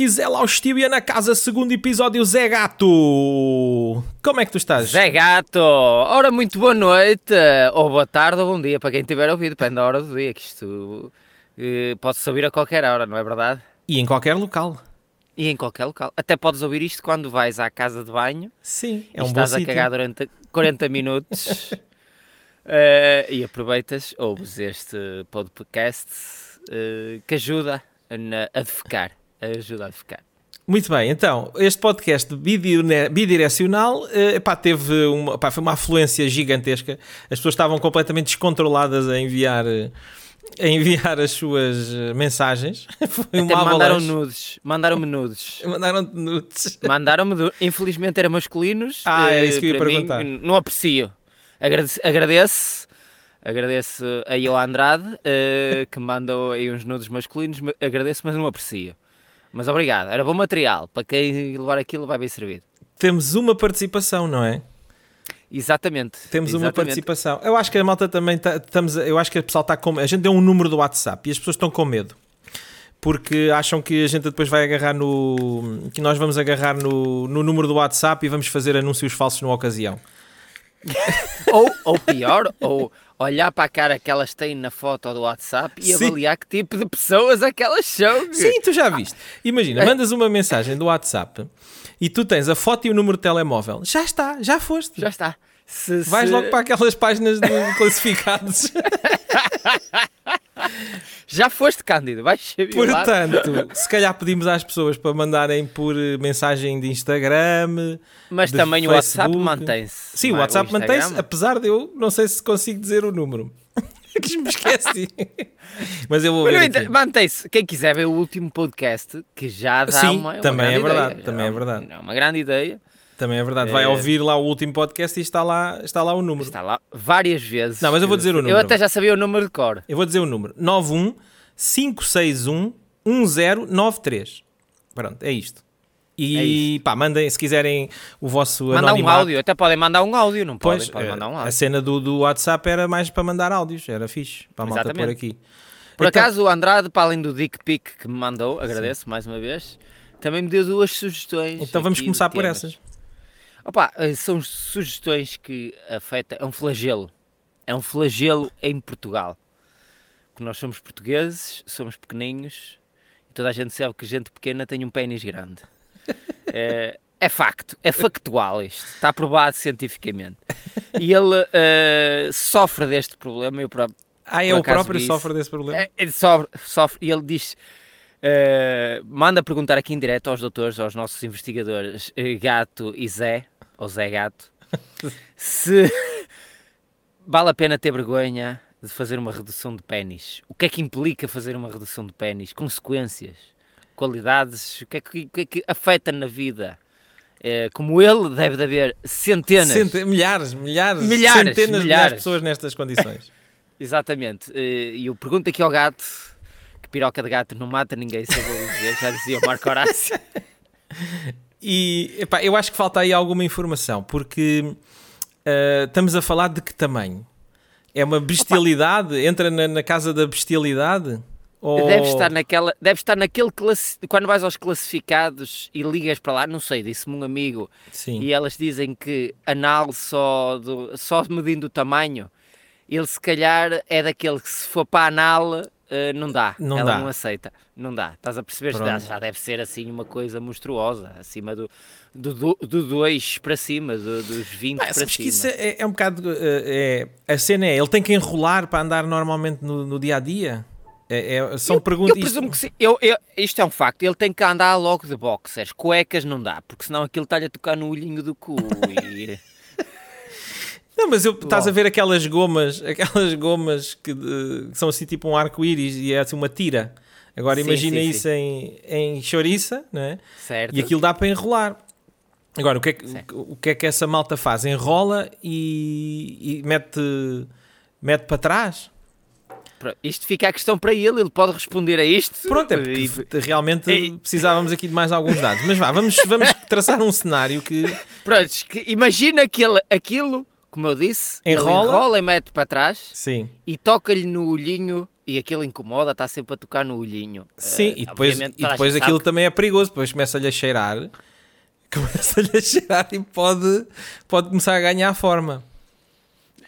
e Zé Laustíbia na casa, segundo episódio Zé Gato. Como é que tu estás? Zé Gato, ora muito boa noite, ou boa tarde ou bom dia, para quem tiver ouvido, depende da hora do dia, que isto eh, pode-se ouvir a qualquer hora, não é verdade? E em qualquer local. E em qualquer local. Até podes ouvir isto quando vais à casa de banho Sim, é um bom estás a cagar durante 40 minutos eh, e aproveitas, ouves este podcast eh, que ajuda na- a defecar, ajuda a defecar. Muito bem, então, este podcast bidire- bidirecional eh, pá, teve uma, pá, foi uma afluência gigantesca. As pessoas estavam completamente descontroladas a enviar, eh, a enviar as suas eh, mensagens. Foi uma mandaram nudes, mandaram-me nudes. Mandaram-te nudes. Mandaram-me, infelizmente eram masculinos. Ah, eh, isso que eu ia perguntar. Mim, não aprecio. Agradeço, agradeço, agradeço aí ao Andrade, que mandou aí uns nudes masculinos. ma- Agradeço, mas não aprecio. Mas obrigado, era bom material. Para quem levar aquilo vai bem servido. Temos uma participação, não é? Exatamente. Temos uma exatamente. participação. Eu acho que a malta também está. Estamos, eu acho que a pessoal está com. A gente deu um número do WhatsApp e as pessoas estão com medo. Porque acham que a gente depois vai agarrar no. que nós vamos agarrar no, no número do WhatsApp e vamos fazer anúncios falsos numa ocasião. Ou, ou pior, ou olhar para a cara que elas têm na foto do WhatsApp e Sim. avaliar que tipo de pessoas é que elas são. Sim, tu já viste. Imagina, mandas uma mensagem do WhatsApp e tu tens a foto e o número de telemóvel. Já está, já foste. Já está. Se, Vais se- logo para aquelas páginas de classificados. Já foste, Cândido. Vais violado. Portanto, se calhar pedimos às pessoas para mandarem por eh, mensagem de Instagram. Mas de também o WhatsApp Facebook. mantém-se. Sim, o é? WhatsApp mantém-se, apesar de eu não sei se consigo dizer o número. que me esqueci. Mas eu vou ver. Mantém-se. Quem quiser ver o último podcast, que já dá Sim, uma, uma também é verdade, ideia. também é uma- verdade. É uma grande ideia. Também é verdade. Vai É. ouvir lá o último podcast e está lá, está lá o número. Está lá várias vezes. Não, mas eu vou dizer o Eu número. até já sabia o número de cor. Eu vou dizer o número: 91 561 1093. Pronto, é isto. E pá, mandem, se quiserem o vosso Mandar um áudio. Até podem mandar um áudio, não podem? Pois, podem eh, mandar um a áudio. cena do, do WhatsApp era mais para mandar áudios, era fixe, para a malta Exatamente. aqui. Por Então- acaso, o Andrade, para além do dick pic que me mandou, agradeço mais uma vez, também me deu duas sugestões. Então vamos começar por temas. essas. Opa, eh, são sugestões que afetam. É um flagelo. É um flagelo em Portugal. Que nós somos portugueses, somos pequeninhos e toda a gente sabe que gente pequena tem um pênis grande. É, é facto, é factual isto. Está provado cientificamente. E ele eh, sofre deste problema. Eu Ah, é o próprio sofre desse problema? é, ele sofre, sofre e ele diz. eh, manda perguntar aqui em direto aos doutores, aos nossos investigadores, Gato e Zé, ou Zé Gato, se vale a pena ter vergonha de fazer uma redução de pênis. O que é que implica fazer uma redução de pênis? Consequências, qualidades, o que é que, que, é que afeta na vida? Eh, como ele, deve de haver centenas. Cente- milhares, milhares, Milhares, centenas de milhares de pessoas nestas condições. Exatamente. E eu pergunto aqui ao gato, que piroca de gato não mata ninguém, se eu vou dizer, já dizia o Marco Horácio. E epá, eu acho que falta aí alguma informação, porque ah, estamos a falar de que tamanho? É uma bestialidade? Entra na, na casa da bestialidade? Ou... Deve estar naquela, deve estar naquele classi- quando vais aos classificados e ligas para lá, não sei, disse-me um amigo, Sim. e elas dizem que anal só, do, só medindo o tamanho, ele se calhar é daquele que se for para anal eh, não dá, Não ela dá. não aceita, não dá, estás a perceber, já, já deve ser assim uma coisa monstruosa, acima do 2 do, do dois para cima, do- dos 20 Pá, para sabes cima. que isso é, é um bocado. eh, é, a cena é, ele tem que enrolar para andar normalmente no, no dia a dia? É, é- são eu, perguntas. eu presumo que sim. Eu, eu- isto é um facto. Ele tem que andar logo de boxers. Cuecas não dá, porque senão aquilo está-lhe a tocar no olhinho do cu. e- Não, mas eu, estás Bom. a ver aquelas gomas, aquelas gomas que, eh, que são assim tipo um arco-íris e é assim uma tira. Agora Sim, imagina sim, isso em, em chouriça, não é? certo? E aquilo dá para enrolar. Agora, o que, é que, Sim. o que é que essa malta faz? Enrola e, e mete, mete para trás? Isto fica a questão para ele. Ele pode responder a isto. Pronto, é porque realmente e- precisávamos aqui de mais alguns dados. Mas vá, vamos, vamos traçar um cenário que Pronto, imagina que ele, aquilo, como eu disse, Enrola. enrola e mete para trás Sim. e toca-lhe no olhinho e aquilo incomoda, está sempre a tocar no olhinho. Sim, Uh, e depois, obviamente, e depois aquilo sabe também é perigoso, depois começa-lhe a cheirar, começa-lhe a cheirar e pode, pode começar a ganhar forma.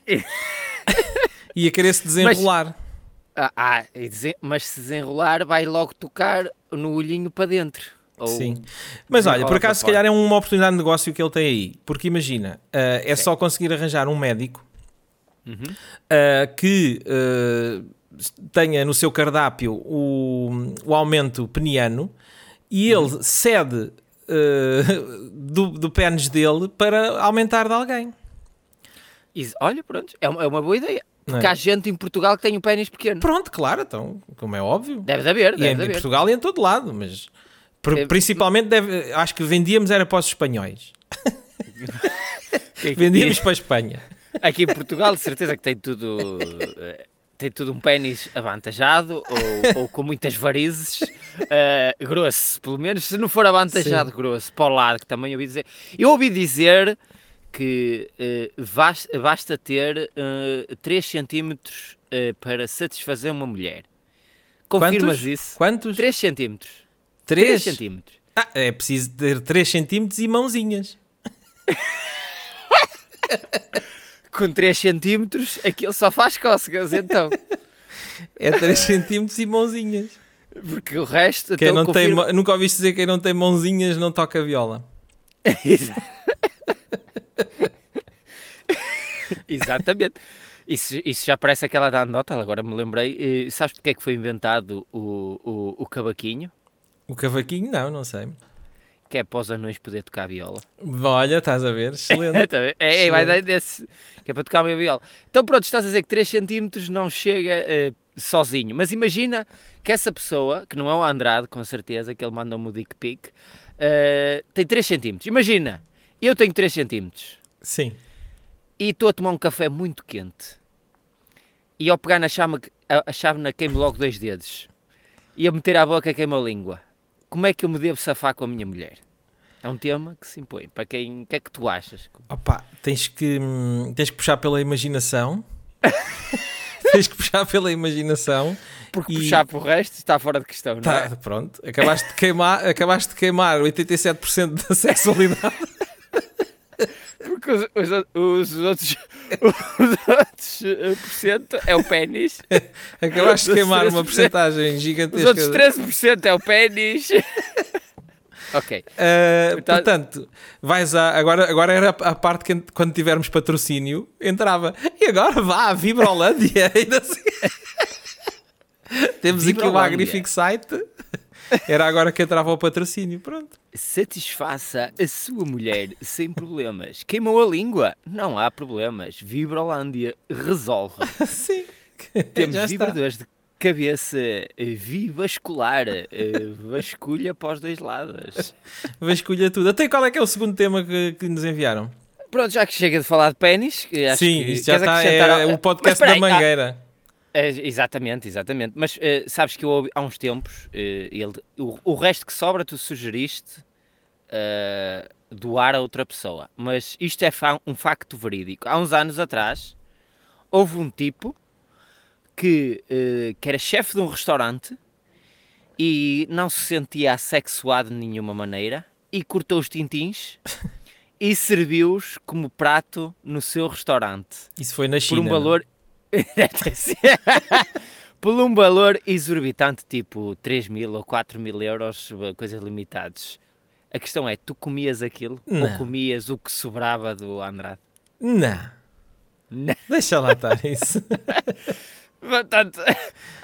e a querer se desenrolar. que- Ah, ah, mas se desenrolar, vai logo tocar no olhinho para dentro. Ou- Sim. Mas olha, por desenrola acaso, se calhar é uma oportunidade de negócio que ele tem aí. Porque imagina, ah, é Sim. só conseguir arranjar um médico Uhum. ah, que ah, tenha no seu cardápio o, o aumento peniano e Uhum. ele cede do, do pênis dele para aumentar de alguém. E- olha, pronto, é uma, é uma boa ideia. Porque é? há gente em Portugal que tem o pênis pequeno. Pronto, claro, então, como é óbvio. Deve de haver, E deve em, de em haver. Portugal e em todo lado, mas principalmente deve, acho que vendíamos era para os espanhóis. Que- Vendíamos para a Espanha. Aqui em Portugal, de certeza que tem tudo. eh, Tem tudo um pênis avantajado ou, ou com muitas varizes, eh, grosso, pelo menos se não for avantajado, grosso, para o lado, que também ouvi dizer. Eu ouvi dizer que eh, basta, basta ter eh, 3 centímetros eh, para satisfazer uma mulher. Confirmas Quantos? isso? Quantos? 3 centímetros. 3 Três? centímetros. Ah, é preciso ter 3 centímetros e mãozinhas. Com 3 centímetros, aquilo só faz cócegas, então. É 3 centímetros e mãozinhas. Porque o resto. Quem então, não tem, confirma- mão- nunca ouviste dizer que quem não tem mãozinhas não toca viola. Exa- Exatamente. Isso, isso já parece aquela da anedota, agora me lembrei. Eh, sabes porque é que foi inventado o, o, o cavaquinho? O cavaquinho, não, não sei. Que é para os anões poder tocar viola. Olha, estás a ver? Excelente. Tá é, é, vai dar desse, que é para tocar a minha viola. Então pronto, estás a dizer que 3 centímetros não chega eh, sozinho. Mas imagina que essa pessoa, que não é o Andrade, com certeza, que ele manda-me o dick pic, eh, tem 3 centímetros. Imagina, eu tenho 3 centímetros. Sim. e estou a tomar um café muito quente e ao pegar na chama, a, a chávena queimo logo dois dedos e a meter à boca queima a língua. Como é que eu me devo safar com a minha mulher? É um tema que se impõe. Para quem, o que é que tu achas? Opa, tens que, hum, tens que puxar pela imaginação. tens que puxar pela imaginação. Porque E- puxar para o resto está fora de questão, não Tá, é? pronto. Acabaste de queimar, acabaste de queimar 87% da sexualidade. Porque os, os, os outros, os outros eh, por cento é o pênis, Acabaste de queimar uma 13%. porcentagem os gigantesca. outros 13% é o pênis. ok. Uh, Então- portanto, vais a, agora, agora era a parte que quando tivermos patrocínio entrava. E agora vá à Vibrolândia. Assim. Temos aqui o magnífico site. Era agora que entrava o patrocínio. Pronto. Satisfaça a sua mulher sem problemas. Queimou a língua? Não há problemas. Vibrolândia resolve. Sim. Temos vibradores de cabeça vivascular. eh, Vasculha para os dois lados. Vasculha tudo. Até qual é que é o segundo tema que, que nos enviaram? Pronto, já que chega de falar de pênis, Sim, que isto já está. É al- o podcast da há- Mangueira. É, exatamente, exatamente. Mas eh, sabes que eu há uns tempos, eh, ele, o, o resto que sobra tu sugeriste eh, doar a outra pessoa. Mas isto é fa- um facto verídico. Há uns anos atrás, houve um tipo que, que era chefe de um restaurante e não se sentia assexuado de nenhuma maneira e cortou os tintins e serviu-os como prato no seu restaurante Isso foi na por China. um não? por um valor exorbitante tipo 3 mil ou 4 mil euros coisas limitadas a questão é, tu comias aquilo ou Não. comias o que sobrava do Andrade? Não. Não. Deixa lá estar isso. Portanto,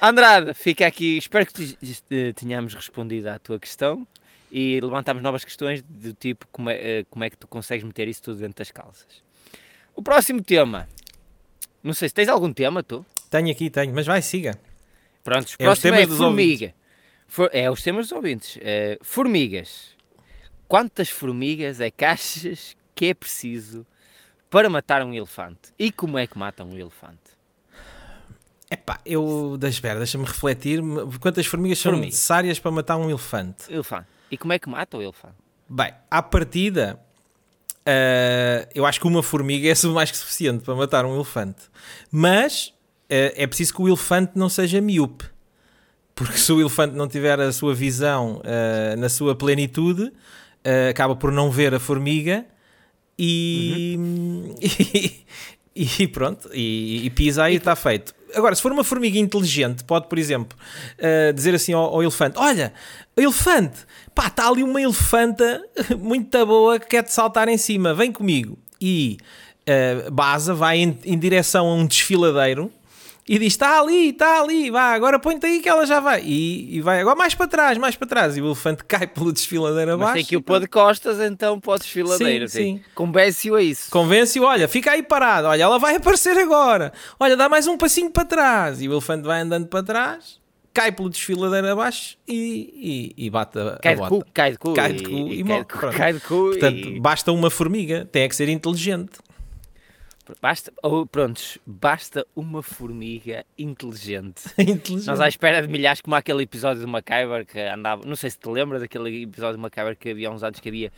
Andrade, fica aqui, espero que te- te- tenhamos respondido à tua questão e levantamos novas questões do tipo como é, eh, como é que tu consegues meter isso tudo dentro das calças. O próximo tema, não sei se tens algum tema tu? tenho aqui, tenho. Mas vai, siga. Pronto, o É próximo é dos formiga. For- é os temas dos ouvintes. Eh, formigas. Quantas formigas é que achas que é preciso para matar um elefante? E como é que matam um elefante? Epá, eu. Espera, deixa-me refletir. Quantas formigas são necessárias para matar um elefante? Elefante. E como é que mata o elefante? Bem, à partida, ah, eu acho que uma formiga é mais que suficiente para matar um elefante. Mas é, é preciso que o elefante não seja miúpe. Porque se o elefante não tiver a sua visão uh, na sua plenitude, uh, acaba por não ver a formiga e, uhum. e, e, pronto, e, e pisa aí e está feito. Agora, se for uma formiga inteligente, pode, por exemplo, uh, dizer assim ao, ao, elefante: Olha, elefante, pá, está ali uma elefanta muito boa que quer te saltar em cima, vem comigo. E uh, Baza vai em, em direção a um desfiladeiro e diz: Está ali, está ali, vá, agora põe-te aí que ela já vai. E, e, vai agora mais para trás, mais para trás. E o elefante cai pelo desfiladeiro abaixo. Mas tem que o pôr de costas então para o desfiladeiro. Sim, sim. Convence-o a isso. Convence-o, olha, fica aí parado, olha, ela vai aparecer agora. Olha, dá mais um passinho para trás. E o elefante vai andando para trás, cai pelo desfiladeiro abaixo e, e, e bate a, cai a bota. De cu, cai de cu, cai de cu e, e, morre. Cai de cu, Portanto, basta uma formiga, tem é que ser inteligente. Basta, ou prontos, basta uma formiga inteligente. inteligente. Nós à espera de milhares, como aquele episódio do MacGyver que andava, não sei se te lembras daquele episódio do MacGyver que havia uns anos que havia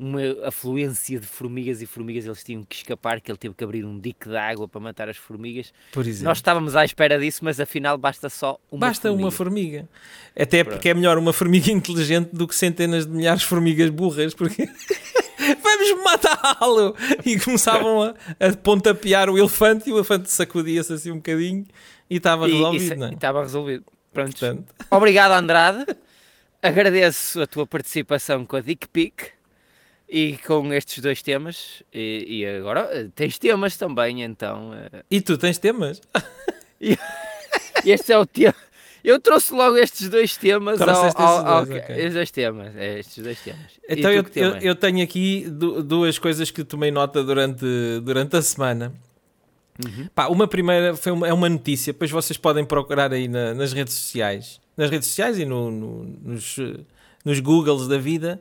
uma afluência de formigas e formigas eles tinham que escapar, que ele teve que abrir um dique de água para matar as formigas. Por exemplo. Nós estávamos à espera disso, mas afinal basta só uma basta formiga. uma formiga. Até Pronto. porque é melhor uma formiga inteligente do que centenas de milhares de formigas burras, porque vamos matá-lo! E começavam a, a pontapear o elefante e o elefante sacudia-se assim um bocadinho e estava resolvido, e, não é? Estava resolvido. Pronto. Portanto. Obrigado, Andrade. Agradeço a tua participação com a Dick Pic e com estes dois temas. E, e, agora eh, tens temas também, então. Eh. E tu tens temas? este é o tema. Eu trouxe logo estes dois temas ao, ao, ao, dois, okay. estes dois temas, é, estes dois temas. Então eu, eu, eu, tenho aqui duas coisas que tomei nota durante, durante a semana. Uhum. Pá, uma primeira foi uma, é uma notícia, depois vocês podem procurar aí na, nas redes sociais, nas redes sociais e no, no, nos, nos Googles da vida,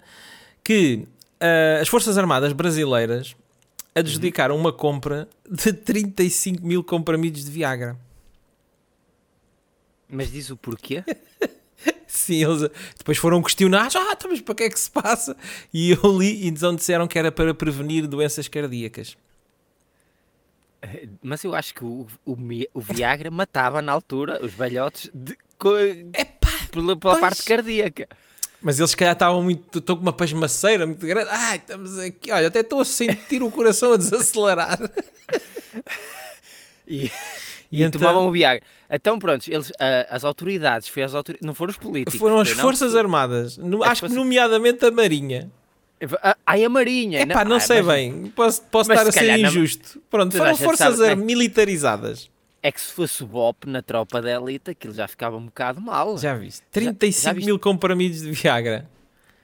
que uh, as Forças Armadas brasileiras adjudicaram uhum. uma compra de 35 mil comprimidos de Viagra. Mas diz o porquê? Sim, eles depois foram questionados, ah, então, mas para que é que se passa? E eu li e então disseram que era para prevenir doenças cardíacas. Mas eu acho que o, o, o Viagra matava na altura os velhotes de, Epá, pela, pela parte cardíaca. Mas eles, se calhar, estavam muito. Estão com uma pasmaceira muito grande. Ai, estamos aqui. Olha, até estou a sentir o coração a desacelerar. e, e, e então... tomavam o Viagra. Então, pronto, eles, uh, as autoridades, foi as autoridades, não foram os políticos. Foram as Forças não? Armadas, no, acho que nomeadamente a Marinha. Ai, a Marinha. Epá, não, não sei mas, bem, posso, posso estar a ser injusto. Não... Pronto, foram forças sabe, militarizadas. É que se fosse o BOP na tropa da elite, aquilo já ficava um bocado mal. Já viste? 35 já, já viste? mil comprimidos de Viagra.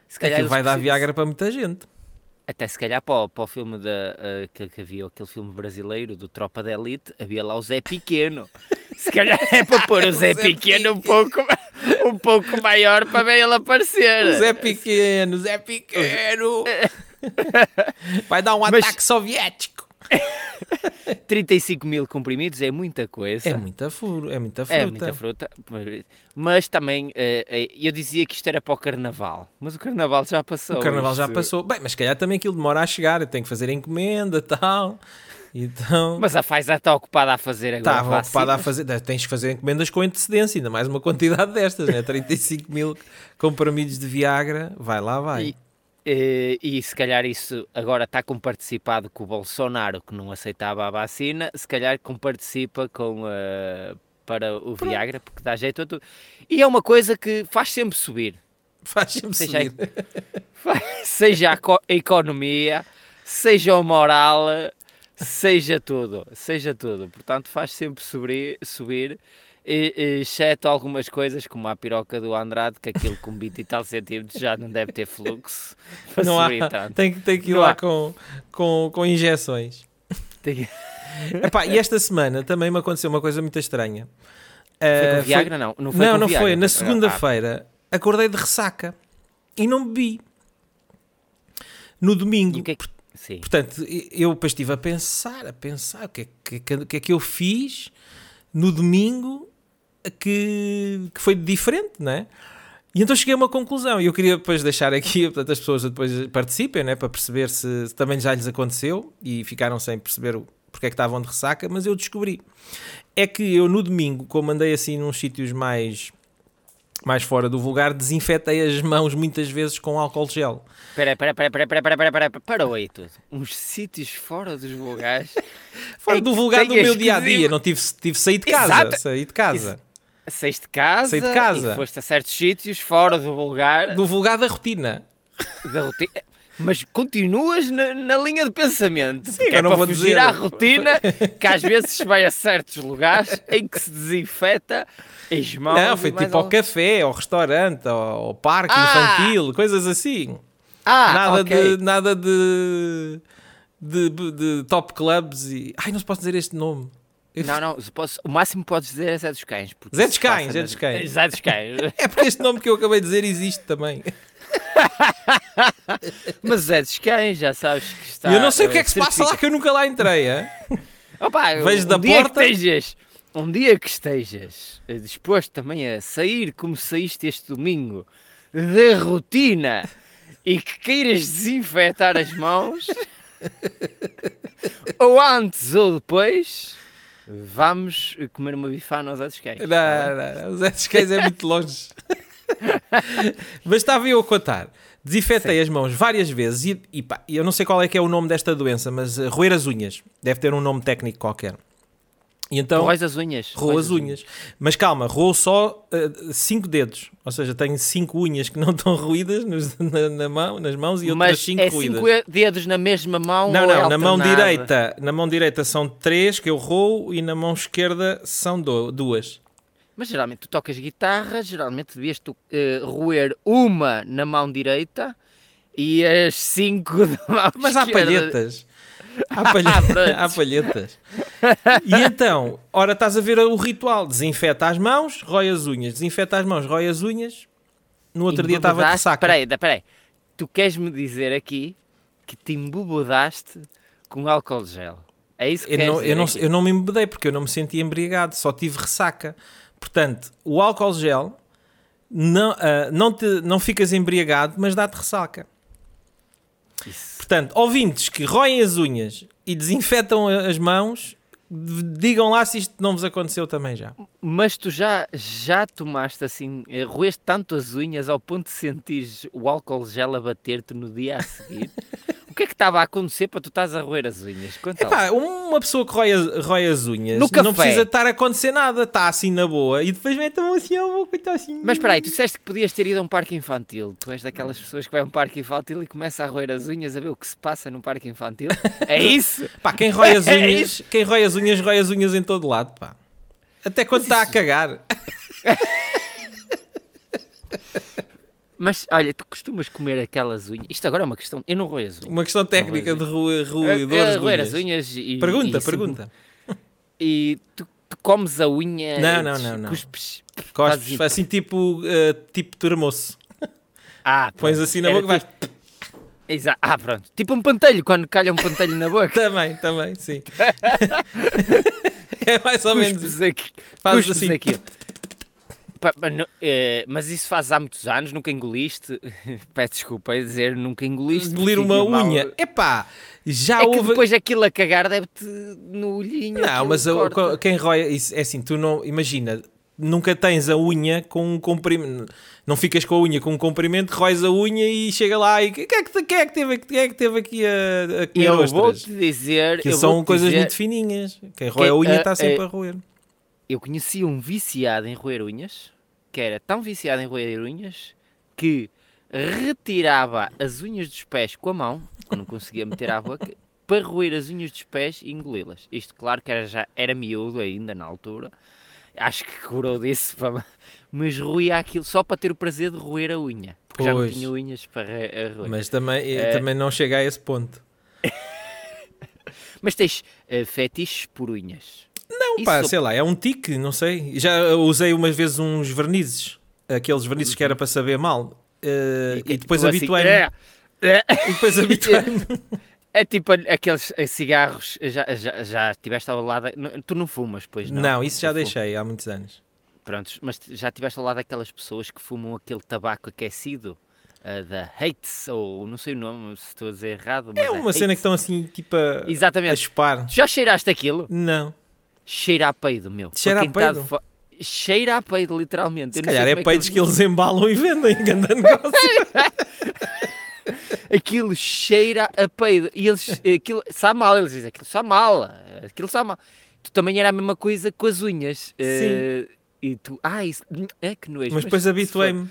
Se calhar aquilo vai dar Viagra para muita gente. Até se calhar para o, para o filme da, uh, que, que, havia, aquele filme brasileiro do Tropa da Elite, havia lá o Zé Pequeno. Se calhar é para pôr o Zé, Zé Pequeno, um pouco, um pouco maior para ver ele aparecer. O Zé Pequeno, Zé Pequeno. Vai dar um Mas... ataque soviético. 35 mil comprimidos é muita coisa. É muita, furo, é muita fruta. É muita fruta. Mas também, eh, eh, eu dizia que isto era para o carnaval. Mas o carnaval já passou. O carnaval isto... já passou. Bem, mas calhar também aquilo demora a chegar. Tem que fazer encomenda e tal. Então... Mas a Pfizer está ocupada a fazer agora. Está ocupada a fazer. Tens que fazer encomendas com antecedência, ainda mais uma quantidade destas, né? 35 mil comprimidos de Viagra. Vai lá, vai. E, e, e, se calhar isso agora está comparticipado com o Bolsonaro, que não aceitava a vacina, se calhar comparticipa com, uh, para o Pronto. Viagra, porque dá jeito a tudo. E é uma coisa que faz sempre subir. Faz sempre seja subir. A, seja a, a economia, seja o moral, seja tudo, seja tudo. Portanto, faz sempre subir, subir exceto algumas coisas, como a piroca do Andrade, que aquilo com 20 e tal centímetros já não deve ter fluxo. Não há, tem, tem que ir não lá com, com, com injeções. Tem... Epá, e esta semana também me aconteceu uma coisa muito estranha. Foi com uh, Viagra, foi... não? Não foi, não, não foi. Na segunda-feira acordei de ressaca e não bebi. No domingo. Que é que... Sim. Portanto, eu depois estive a pensar, a pensar o que é que, que, é que eu fiz no domingo que, que foi diferente, não é? E então cheguei a uma conclusão e eu queria depois deixar aqui, portanto, as pessoas depois participem, né, para perceber se, se, também já lhes aconteceu e ficaram sem perceber o, porque é que estavam de ressaca, mas eu descobri. É que eu no domingo, como andei assim nos sítios mais mais fora do vulgar, desinfetei as mãos muitas vezes com álcool gel. Espera, espera, espera, espera, espera, espera, espera, parou aí tudo. Uns sítios fora dos vulgares. Fora É do vulgar do meu que dia a dia, dizer- não tive, tive sair de casa, Exato. saí de casa. Saíste de casa, Saí de casa. e foste a certos sítios fora do vulgar, Do vulgar da rotina. da rotina. Mas continuas na, na linha de pensamento. Sim, eu é não para vou fugir dizer. à rotina que às vezes vai a certos lugares em que se desinfeta as mãos. Não, foi tipo ao café, ao restaurante, ao, ao parque Ah! infantil, coisas assim. Ah, nada ok. de nada de, de, de top clubs e. Ai, não se pode dizer este nome. Não, não, posso- o máximo que podes dizer é Zé dos Cães. Zé dos Cães, Zé dos Cães. Zé dos Cães. É porque este nome que eu acabei de dizer existe também. Mas Zé dos Cães, já sabes que está. Eu não sei o que é que se passa lá que eu nunca lá entrei. Opa, Vejo um da dia porta- Que estejas, um dia que estejas eh, disposto também a sair como saíste este domingo da rotina e que queiras desinfetar as mãos, ou antes ou depois, vamos comer uma bifana aos cães. Não, não, não, os Cães é muito longe. Mas estava eu a contar. Desinfetei as mãos várias vezes e, e pá, eu não sei qual é que é o nome desta doença, mas roer as unhas. Deve ter um nome técnico qualquer. E então, Roes as unhas. roo as unhas. Mas calma, roo só 5 dedos. Ou seja, tenho 5 unhas que não estão ruídas nos- na, na mão, nas mãos e outras Mas 5 é ruídas. cinco dedos na mesma mão Não, é não, na mão direita, na mão direita são 3 que eu roo e na mão esquerda são do- duas. Mas geralmente tu tocas guitarra, geralmente devias tu eh, roer uma na mão direita e as cinco da mão Mas há esquerda. palhetas. Há, pronto. há palhetas. E então, ora estás a ver o ritual. Desinfeta as mãos, rói as unhas. Desinfeta as mãos, rói as unhas. No outro dia estava de ressaca. Peraí, peraí. Tu queres-me dizer aqui que te embebedaste com álcool gel? É isso que Eu não, eu, não, eu não me embebedei porque eu não me senti embriagado, só tive ressaca. Portanto, o álcool gel não, ah, não, te, não ficas embriagado, mas dá-te ressaca. Isso. Portanto, ouvintes que roem as unhas e desinfetam as mãos, digam lá se isto não vos aconteceu também já. Mas tu já, já tomaste assim, eh, roeste tanto as unhas ao ponto de sentires o álcool gel a bater-te no dia a seguir? o que é que estava a acontecer para tu estás a roer as unhas? Epá, uma pessoa que rói as, rói as unhas No não café. precisa estar a acontecer nada, está assim na boa e depois metam assim a boca e está assim. Mas espera aí, tu disseste que podias ter ido a um parque infantil. Tu és daquelas pessoas que vai a um parque infantil e começa a roer as unhas a ver o que se passa num parque infantil? É isso? Pá, quem rói as É unhas, quem rói as unhas, rói as unhas em todo lado, pá. Até quando está a cagar. Mas olha, tu costumas comer aquelas unhas. Isto agora é uma questão. Eu não roio as unhas. Uma questão técnica de roedores eu de as unhas e. Pergunta, e, pergunta. E tu, tu comes a unha. Não, não, não, não. cuspes- Cospes, fazes- assim tipo, eh, tipo termoço. Ah, Pões assim na Era boca e vais. tipo- Exa- Ah, pronto. Tipo um pantelho, quando calha um pantelho na boca. Também, também, sim. é mais ou menos aqui. Fazes assim. aqui. Eh, mas isso faz há muitos anos, nunca engoliste. Peço desculpa, é dizer, nunca engoliste. Engolir uma unha. Epá, já É que houve. depois aquilo a cagar deve-te no olhinho. Não, mas corta. quem rói. Isso, é assim, tu não. Imagina, nunca tens a unha com um comprimento. Não ficas com a unha com um comprimento, róis a unha e chega lá e. Quem é que, quem é que, teve, quem é que teve aqui a, a comer Eu vou-te dizer. Que eu são coisas dizer- muito fininhas. Quem rói a Que, unha está sempre a roer. Eu conheci um viciado em roer unhas, que era tão viciado em roer unhas, que retirava as unhas dos pés com a mão, quando não conseguia meter à boca, para roer as unhas dos pés e engoli-las. Isto, claro, que era, já era miúdo ainda na altura. Acho que curou disso, pá, mas roía aquilo só para ter o prazer de roer a unha. Porque já não Pois. tinha unhas para a roer. Mas também, eh, eh, também não chega a esse ponto. Mas tens eh, fetiches por unhas. Não, Isso- pá, sei lá, é um tique, não sei. Já usei umas vezes uns vernizes, aqueles vernizes que era para saber mal. eh, e, depois tu assim, habituei-me. "É, é", E depois habituei-me. É tipo aqueles eh, cigarros, já, já, já estiveste ao lado, tu não fumas, pois não? Não, isso já Tu deixei há muitos anos. Prontos, mas já estiveste ao lado daquelas pessoas que fumam aquele tabaco aquecido uh, da Hates, ou não sei o nome, se estou a dizer errado. Mas É uma cena que estão assim, tipo, a, a Exatamente. chupar. Tu já cheiraste aquilo? Não. Cheira a peido, meu. Cheira a tá peido? fo- Cheira a peido, literalmente. Se calhar é peidos que aquilo- eles embalam e vendem, grande negócio. Aquilo cheira a peido. E eles, aquilo sabe mal, eles dizem, aquilo sabe mal, aquilo sabe mal. Tu também era a mesma coisa com as unhas. eh, e tu, ah, isso, hum, é que nojo. Mas depois se habituei-me.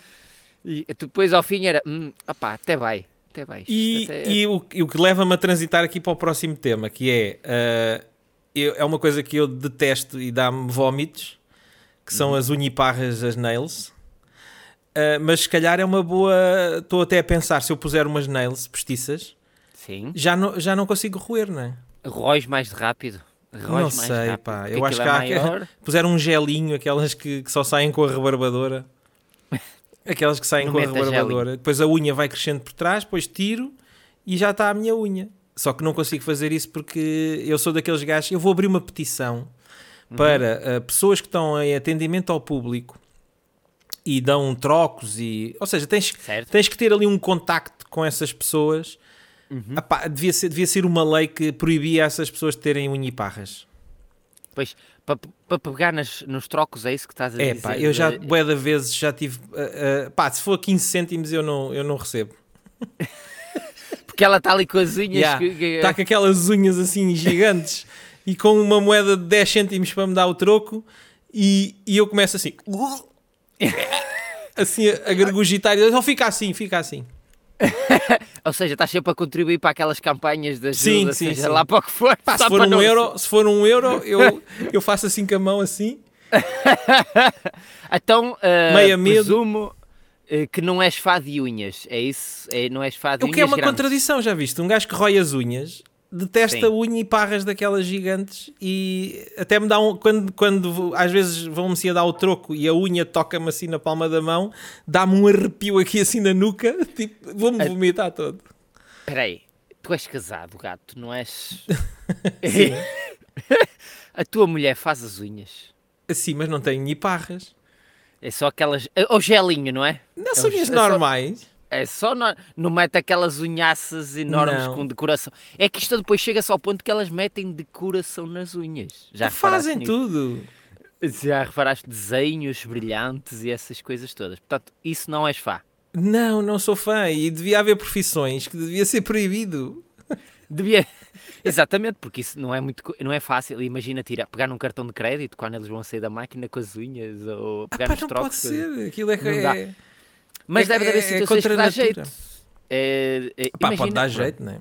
E tu depois ao fim era, hum, opá, até vai, até vai. E, até- e o, o que leva-me a transitar aqui para o próximo tema, que é, ah, eu- é uma coisa que eu detesto e dá-me vómitos, que são as uniparras, as nails. Ah, mas se calhar é uma boa. Estou até a pensar, se eu puser umas nails postiças, Sim. já não, já não consigo roer, não é? Róis mais rápido. Róis Não mais sei, rápido, pá, eu acho aquilo que é há- maior. Puser um gelinho, aquelas que, que só saem com a rebarbadora. Aquelas que saem Não com a rebarbadora. Depois a unha vai crescendo por trás, depois tiro e já está a minha unha. Só que não consigo fazer isso porque eu sou daqueles gajos. Eu vou abrir uma petição Uhum. para uh, pessoas que estão em atendimento ao público e dão trocos e. Ou seja, tens, Certo. tens que ter ali um contacto com essas pessoas. Uhum. Devia, ser, devia ser uma lei que proibia essas pessoas de terem unha e parras. Pois, para pa pegar nas, nos trocos, é isso que estás a É dizer? pá, eu já, de- bué de vezes já tive. uh, uh, pá, se for 15 cêntimos eu não, eu não recebo. Porque ela está ali com as unhas. Yeah, que- que- Está com aquelas unhas assim gigantes e com uma moeda de 10 cêntimos para me dar o troco e, e eu começo assim. assim a, gargugitar. Não, fica assim, fica assim. Ou seja, estás sempre a contribuir para aquelas campanhas ajuda, Sim, sim, seja sim. lá para o que for. Pá, se for para um não- euro, se for um euro eu, eu faço assim com a mão assim. Então, uh, Meia medo. presumo que não és fã de unhas, é isso? É, não és fã de O unhas que é uma grandes. contradição, já viste? Um gajo que rói as unhas detesta Sim. unha e parras daquelas gigantes e até me dá um. Quando, quando às vezes vão-me a dar o troco e a unha toca-me assim na palma da mão, dá-me um arrepio aqui assim na nuca, tipo, vou-me vomitar todo. Espera aí, tu és casado, gato, não és... A tua mulher faz as unhas. Sim, mas não tenho unha e parras. É só aquelas... Ou gelinho, não é? Não É são unhas é só- normais. É só não, não mete aquelas unhaças enormes Não. com decoração. É que isto depois chega-se ao ponto que elas metem decoração nas unhas. Já Fazem nisso? tudo. Já reparaste desenhos brilhantes e essas coisas todas. Portanto, isso não és fã. Não, não sou fã e devia haver profissões que devia ser proibido. Devia. Exatamente, porque isso não é muito não é fácil. Imagina tirar, pegar num cartão de crédito quando eles vão sair da máquina com as unhas ou Ah, pegar pá, nos não trocos. pode ser. Aquilo é que é. Mas É- deve haver é- é situações que contra dá a jeito. É, é, Pá, imagina, pode dar jeito, não é?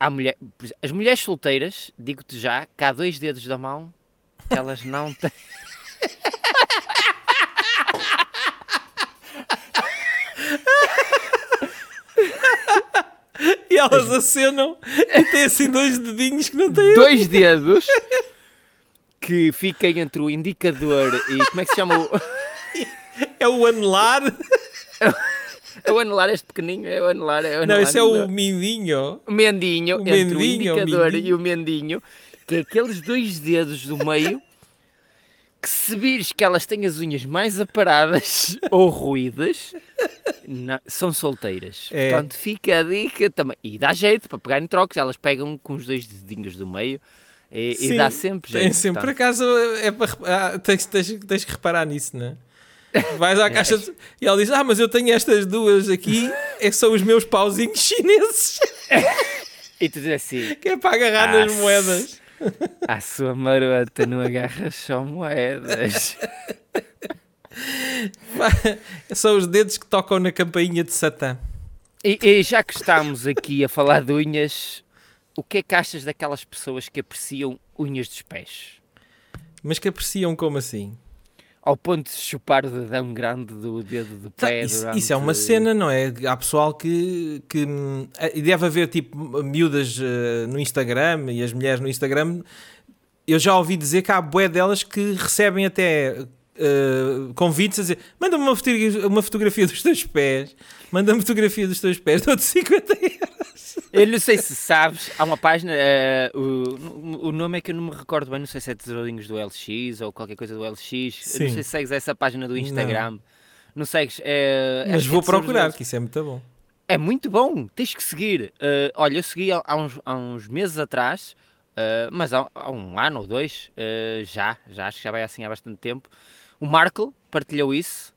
há mulher, as mulheres solteiras, digo-te já, que há dois dedos da mão que elas não têm. E elas acenam e têm assim dois dedinhos que não têm. dois dedos que fiquem entre o indicador e como é que se chama o, É o anelar. é o anelar este pequenino é o anelar é o Não, anelar, esse é o mindinho. o mendinho o entre o mendinho, o indicador mindinho. e o mendinho que é aqueles dois dedos do meio que se vires que elas têm as unhas mais aparadas ou ruídas não- são solteiras É. portanto fica a dica também e dá jeito para pegar em trocos elas pegam com os dois dedinhos do meio e, e Sim, dá sempre jeito Tem sempre. Por acaso é para. ah, tens, tens, tens que reparar nisso, não é? Vais à caixa de- e ela diz: Ah, mas eu tenho estas duas aqui, é são os meus pauzinhos chineses, e tu dizes assim que é para agarrar Ah, nas moedas. A sua marota não agarra só moedas. São os dedos que tocam na campainha de Satã. E, e já que estamos aqui a falar de unhas, o que é que achas daquelas pessoas que apreciam unhas dos pés? Mas que apreciam como assim? Ao ponto de chupar o dedão grande do dedo do Tá, pé isso, durante... isso é uma cena, não é? Há pessoal que, que hum, e deve haver tipo miúdas eh, no Instagram e as mulheres no Instagram. Eu já ouvi dizer que há bué delas que recebem até eh, convites a dizer manda-me uma, fotogra- uma fotografia dos teus pés, manda-me fotografia dos teus pés, dou-te 50 euros. Eu não sei se sabes, há uma página, eh, o, o nome é que eu não me recordo bem, não sei se é Tesourinhos do LX ou qualquer coisa do LX, Sim. não sei se segues essa página do Instagram, Não segues? É, Mas é vou procurar, que isso é muito bom. É muito bom, tens que seguir. Uh, olha, eu segui há, há uns, há uns meses atrás, uh, mas há, há um ano ou dois, uh, já, já acho que já vai assim há bastante tempo. O Marco partilhou isso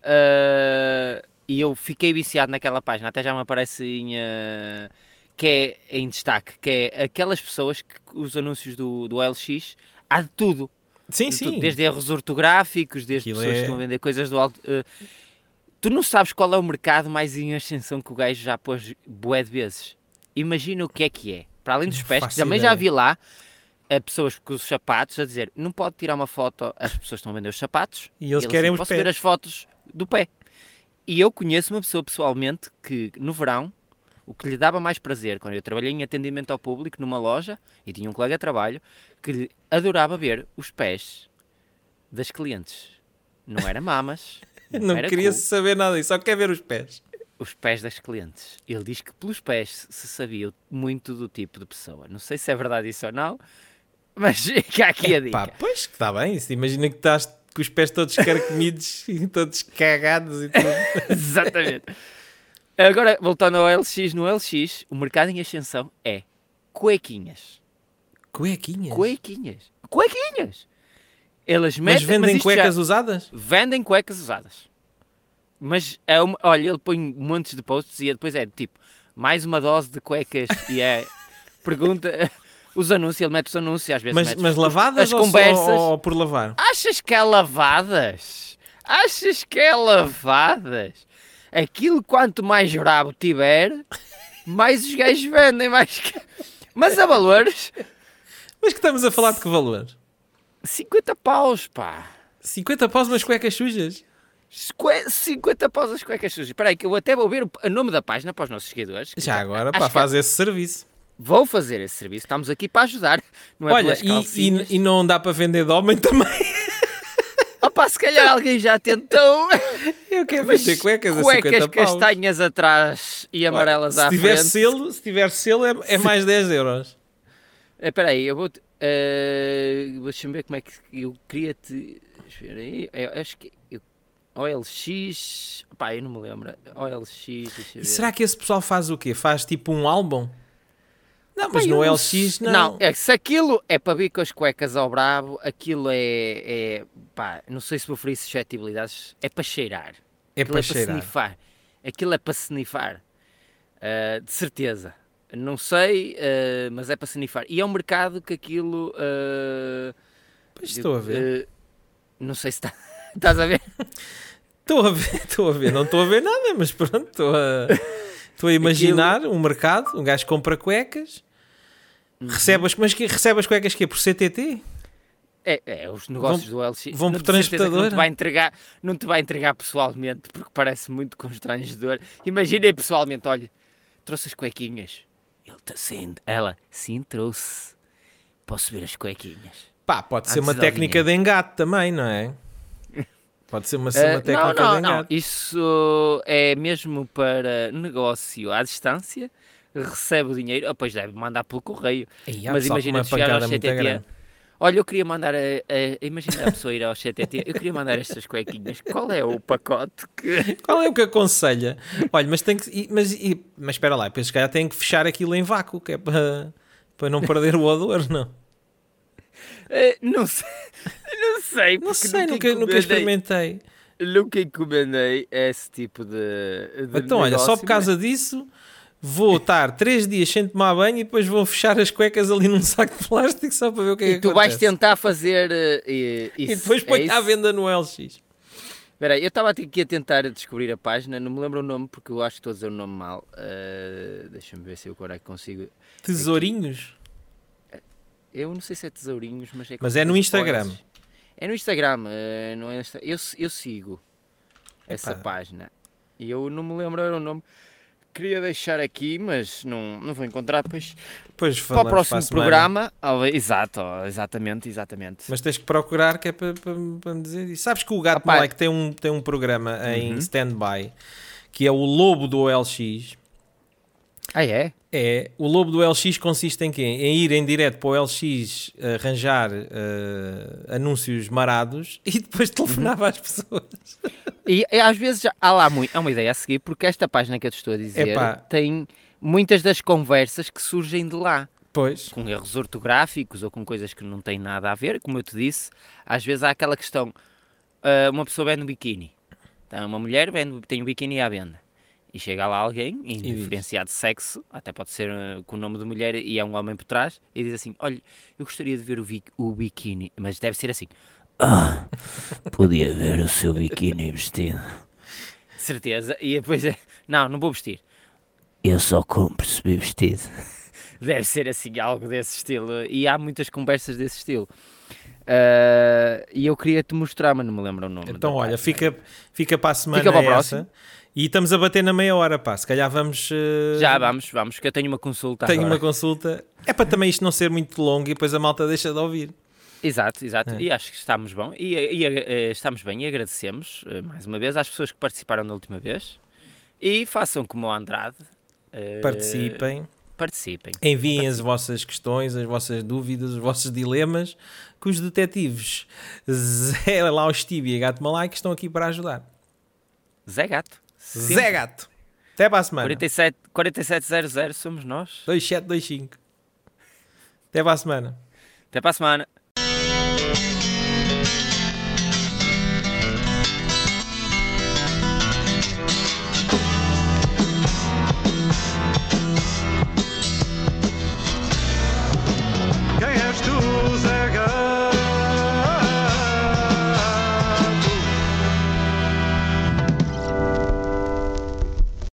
uh, e eu fiquei viciado naquela página. Até já me aparece em, uh, que é em destaque, que é aquelas pessoas que os anúncios do, do LX há de tudo. Sim, De sim. tudo, Desde erros ortográficos, desde Aquilo pessoas é- que estão a vender coisas do alto. eh, tu não sabes qual é o mercado mais em ascensão que o gajo já pôs bué de vezes. Imagina o que é que é. Para além dos Não pés, que também já ideia. vi lá eh, pessoas com os sapatos a dizer não pode tirar uma foto, as pessoas estão a vender os sapatos E eles ele querem assim, os posso pés. ver as fotos do pé. E eu conheço uma pessoa pessoalmente que no verão o que lhe dava mais prazer quando eu trabalhei em atendimento ao público numa loja e tinha um colega de trabalho que lhe adorava ver os pés das clientes. Não era mamas, Não era queria cu, saber nada disso, só quer ver os pés. os pés das clientes. Ele diz que pelos pés se sabia muito do tipo de pessoa. Não sei se é verdade isso ou não, mas fica aqui a dica. Pois que está bem. Se imagina que estás com os pés todos carcomidos e todos cagados e tudo. Exatamente. Agora, voltando ao LX, no LX, o mercado em ascensão é cuequinhas. Cuequinhas. Cuequinhas. Cuequinhas! Elas Mas metem, vendem isto cuecas já- usadas? Vendem cuecas usadas. Mas, é uma, olha, ele põe montes de posts e depois é tipo, mais uma dose de cuecas e é, pergunta, os anúncios, ele mete os anúncios, às vezes Mas, mete mas lavadas as ou, conversas. ou por lavar? Achas que é lavadas? Achas que é lavadas? Aquilo quanto mais brabo tiver, mais os gajos vendem, mais. Mas a valores, Mas que estamos a falar de que valor? 50 paus, pá. 50 paus umas cuecas sujas? Esque- 50 paus as cuecas sujas. Espera aí, que eu até vou ver o nome da página para os nossos seguidores. Já agora, pá, que- faz esse serviço. Vou fazer esse serviço, estamos aqui para ajudar. Não é Olha, e, e, e não dá para vender de homem também. Opa, se calhar alguém já tentou. Eu quero vender cuecas, a cuecas 50 paus. castanhas atrás e amarelas à se tiver frente. selo, se tiver selo é, é mais 10 euros. Eh, Espera aí, eu vou. Uh, Deixa-me ver como é que eu queria te. Espera aí, eu acho que. Eu, OLX. Pá, eu não me lembro. OLX. E será que esse pessoal faz o quê? Faz tipo um álbum? Não, mas no não LX se- não. é, se aquilo é para vir com as cuecas ao bravo, aquilo é. é pá, não sei se vou ferir suscetibilidades. É para cheirar. É Aquilo para é para cheirar. snifar. Aquilo é para snifar. Ah, de certeza. Não sei, ah, mas é para snifar. E é um mercado que aquilo. ah, Pois estou a ver. não sei se está, estás a ver. Estou a ver, estou a ver. Não estou a ver nada, mas pronto, estou a, estou a imaginar um mercado, um gajo compra cuecas, Uhum. recebe as, mas que, recebe as cuecas que é por CTT? É, é, os negócios do LX. vão por que Não te, vai entregar, não te vai entregar pessoalmente, porque parece muito constrangedor. Imaginem pessoalmente, olha, trouxe as cuequinhas. Ele sim, ela, sim, trouxe. Posso ver as cuequinhas. Pá, pode ser Antes uma de técnica de engate também, não é? Pode ser uma, uma Eh, técnica não, não, não. engate. Isso é mesmo para negócio à distância. Recebe o dinheiro, ah, pois deve mandar pelo correio. Ei, há Mas imagina chegar ao CTT. Olha, eu queria mandar a, a- imagina a pessoa ir ao CTT, eu queria mandar estas cuequinhas. Qual é o pacote que. Qual é o que aconselha? Olha, mas tem que. Mas, e- mas espera lá, depois se calhar tem que fechar aquilo em vácuo, que é para, para não perder o odor, não. Eh, não sei, não sei, Não sei, nunca, nunca experimentei. Nunca encomendei esse tipo de. de Então, olha, só negócio, por causa disso, vou estar três dias sem tomar banho e depois vou fechar as cuecas ali num saco de plástico só para ver o que é E que tu vais tentar fazer eh, eh, isso. E depois é põe à isso? venda no LX. Espera aí, eu estava aqui a tentar descobrir a página, não me lembro o nome porque eu acho que estou a dizer o nome mal. Eh, Deixa-me ver se eu agora consigo. Tesourinhos? Eu não sei se é tesourinhos, mas é. Mas é no Instagram. É no Instagram, eh, não é eu, eu sigo essa Epá. página e eu não me lembro era o nome. Queria deixar aqui, mas não, não vou encontrar depois Depois para o próximo a semana. programa. Ah, exato, exatamente, exatamente. Mas tens que procurar que é para, para, para me dizer isso. Sabes que o Gato Rapaz. Moleque tem um, tem um programa em Uhum. stand-by que é o Lobo do OLX. Ah, é? É, o Lobo do LX consiste em quê? Em ir em direto para o LX arranjar eh, anúncios marados e depois telefonava às pessoas. E, e às vezes há lá muito, é uma ideia a seguir, porque esta página que eu te estou a dizer Epá. tem muitas das conversas que surgem de lá, Pois. com erros ortográficos ou com coisas que não têm nada a ver, como eu te disse, às vezes há aquela questão, ah, uma pessoa vende um biquíni, então uma mulher vende, tem um biquíni à venda, e chega lá alguém, indiferenciado de sexo, até pode ser ah, com o nome de mulher e é um homem por trás, e diz assim, olha, eu gostaria de ver o, vi- o biquíni, mas deve ser assim, ah, podia ver o seu biquíni vestido. Certeza, e depois é, não, não vou vestir. Eu só compro se vestido. Deve ser assim, algo desse estilo. E há muitas conversas desse estilo. Ah, e eu queria te mostrar, mas não me lembro o nome. Então, olha, página. fica, fica para a semana Fica para essa. próximo. E estamos a bater na meia hora, pá. Se calhar vamos. eh, Já vamos, vamos, que eu tenho uma consulta Tenho agora. uma consulta. É para também isto não ser muito longo e depois a malta deixa de ouvir. Exato, exato. É. E acho que estamos bom. E, e, eh, estamos bem e agradecemos eh, mais uma vez às pessoas que participaram da última vez. E façam como o Andrade. eh, Participem. Participem. Enviem as vossas questões, as vossas dúvidas, os vossos dilemas, que os detetives Zé Laustibia e Gato Malai que estão aqui para ajudar. Zé Gato. Zé Gato. Até para a semana. 47, 4700 somos nós. 2725. Até para a semana. Até para a semana.